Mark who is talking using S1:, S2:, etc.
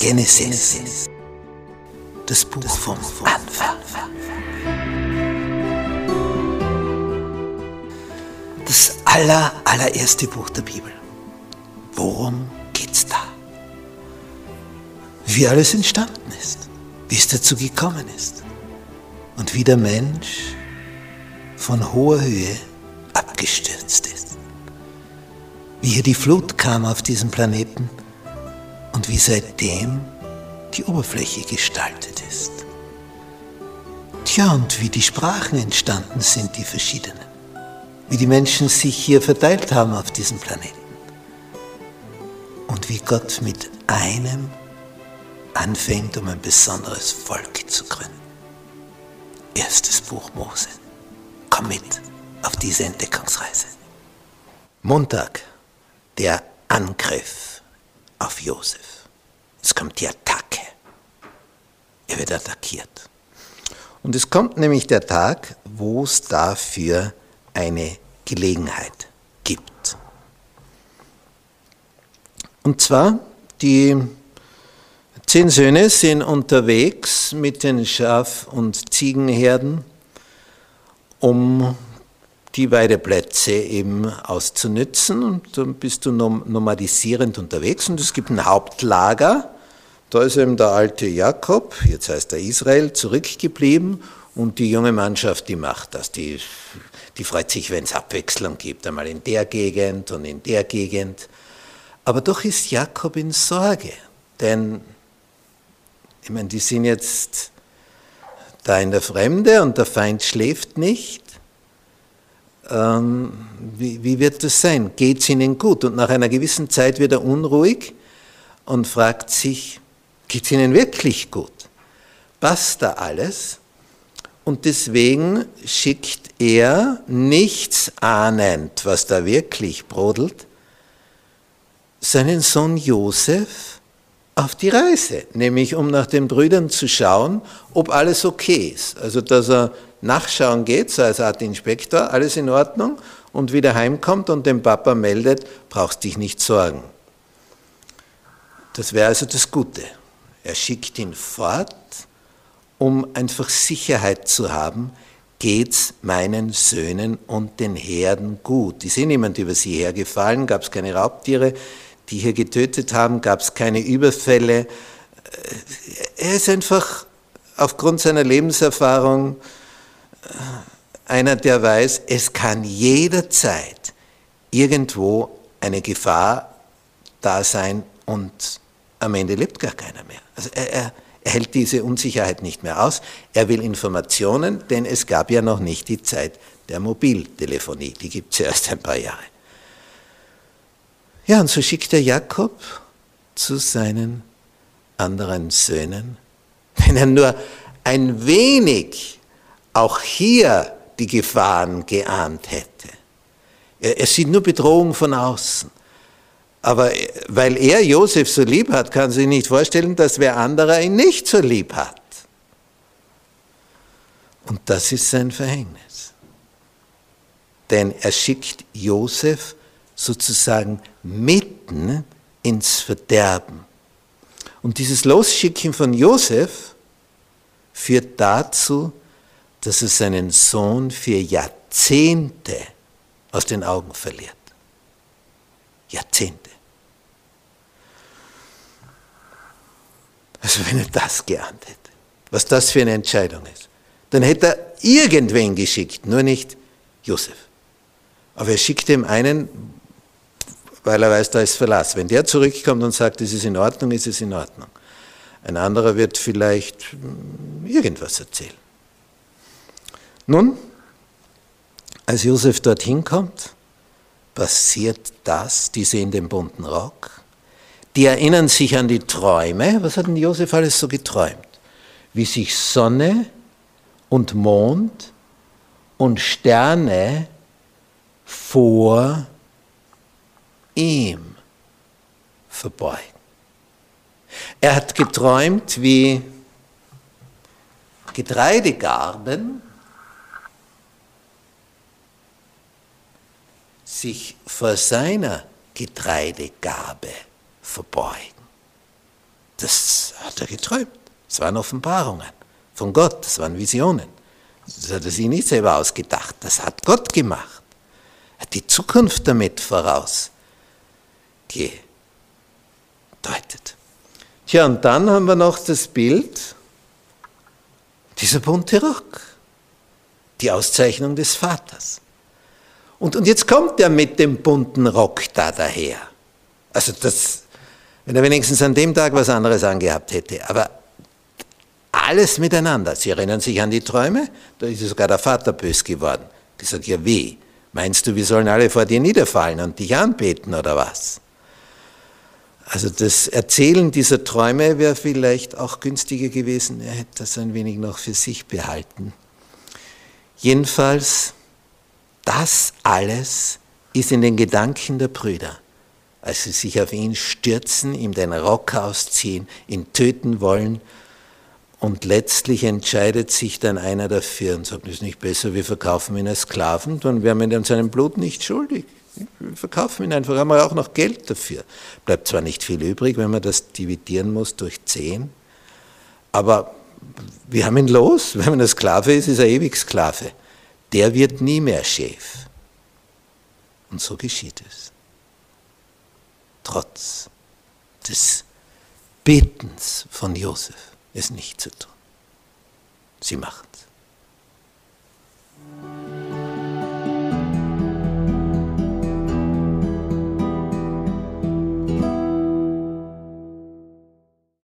S1: Genesis. Das Buch vom Anfang. Das aller, allererste Buch der Bibel. Worum geht's da? Wie alles entstanden ist, wie es dazu gekommen ist und wie der Mensch von hoher Höhe abgestürzt ist. Wie hier die Flut kam auf diesem Planeten und wie seitdem die Oberfläche gestaltet ist. Tja, und wie die Sprachen entstanden sind, die verschiedenen. Wie die Menschen sich hier verteilt haben auf diesem Planeten. Und wie Gott mit einem anfängt, um ein besonderes Volk zu gründen. Erstes Buch Mose. Komm mit auf diese Entdeckungsreise. Montag, der Angriff auf Josef. Es kommt die Attacke. Er wird attackiert. Und es kommt nämlich der Tag, wo es dafür eine Gelegenheit gibt. Und zwar, die zehn Söhne sind unterwegs mit den Schaf- und Ziegenherden, um die Weideplätze eben auszunützen und dann bist du nomadisierend unterwegs und es gibt ein Hauptlager. Da ist eben der alte Jakob, jetzt heißt er Israel, zurückgeblieben und die junge Mannschaft, die macht das. Die, die freut sich, wenn es Abwechslung gibt, einmal in der Gegend und in der Gegend. Aber doch ist Jakob in Sorge, denn ich meine, die sind jetzt da in der Fremde und der Feind schläft nicht ähm, wie, wie wird das sein? Geht es ihnen gut? Und nach einer gewissen Zeit wird er unruhig und fragt sich, geht es ihnen wirklich gut? Passt da alles? Und deswegen schickt er nichts ahnend, was da wirklich brodelt, seinen Sohn Josef auf die Reise, nämlich um nach den Brüdern zu schauen, ob alles okay ist. Also dass er nachschauen geht, so als Art Inspektor, alles in Ordnung und wieder heimkommt und dem Papa meldet, brauchst dich nicht sorgen. Das wäre also das Gute. Er schickt ihn fort, um einfach Sicherheit zu haben, geht's meinen Söhnen und den Herden gut. Ist eh niemand über sie hergefallen, gab es keine Raubtiere, die hier getötet haben, gab es keine Überfälle. Er ist einfach aufgrund seiner Lebenserfahrung einer, der weiß, es kann jederzeit irgendwo eine Gefahr da sein und am Ende lebt gar keiner mehr. Also er, er, er hält diese Unsicherheit nicht mehr aus. Er will Informationen, denn es gab ja noch nicht die Zeit der Mobiltelefonie. Die gibt es erst ein paar Jahre. Ja, und so schickt er Jakob zu seinen anderen Söhnen, wenn er nur ein wenig auch hier die Gefahren geahnt hätte. Er, sieht nur Bedrohung von außen. Aber weil er Josef so lieb hat, kann sich nicht vorstellen, dass wer anderer ihn nicht so lieb hat. Und das ist sein Verhängnis. Denn er schickt Josef sozusagen mitten ins Verderben. Und dieses Losschicken von Josef führt dazu, dass er seinen Sohn für Jahrzehnte aus den Augen verliert. Jahrzehnte. Also wenn er das geahnt hätte, was das für eine Entscheidung ist, dann hätte er irgendwen geschickt, nur nicht Josef. Aber er schickt dem einen, weil er weiß, da ist Verlass. Wenn der zurückkommt und sagt, es ist in Ordnung, ist es in Ordnung. Ein anderer wird vielleicht hm, irgendwas erzählen. Nun, als Josef dorthin kommt, passiert das, diese in dem bunten Rock. Die erinnern sich an die Träume. Was hat denn Josef alles so geträumt? Wie sich Sonne und Mond und Sterne vor ihm verbeugen. Er hat geträumt, wie Getreidegarben sich vor seiner Getreidegabe verbeugen. Das hat er geträumt. Das waren Offenbarungen von Gott, das waren Visionen. Das hat er sich nicht selber ausgedacht, das hat Gott gemacht. Er hat die Zukunft damit vorausgedeutet. Tja, und dann haben wir noch das Bild, dieser bunte Rock, die Auszeichnung des Vaters. Und, und jetzt kommt er mit dem bunten Rock da daher. Also das, wenn er wenigstens an dem Tag was anderes angehabt hätte. Aber alles miteinander. Sie erinnern sich an die Träume? Da ist sogar der Vater bös geworden. Gesagt, ja wie? Meinst du, wir sollen alle vor dir niederfallen und dich anbeten oder was? Also das Erzählen dieser Träume wäre vielleicht auch günstiger gewesen. Er hätte das ein wenig noch für sich behalten. Jedenfalls, das alles ist in den Gedanken der Brüder, als sie sich auf ihn stürzen, ihm den Rock ausziehen, ihn töten wollen. Und letztlich entscheidet sich dann einer dafür und sagt, es ist nicht besser, wir verkaufen ihn als Sklaven, dann wären wir an seinem Blut nicht schuldig. Wir verkaufen ihn einfach, haben wir auch noch Geld dafür. Bleibt zwar nicht viel übrig, wenn man das dividieren muss durch 10, aber wir haben ihn los. Wenn man ein Sklave ist, ist er ewig Sklave der wird nie mehr Chef. Und so geschieht es. Trotz des Betens von Josef, es nicht zu tun. Sie machen's.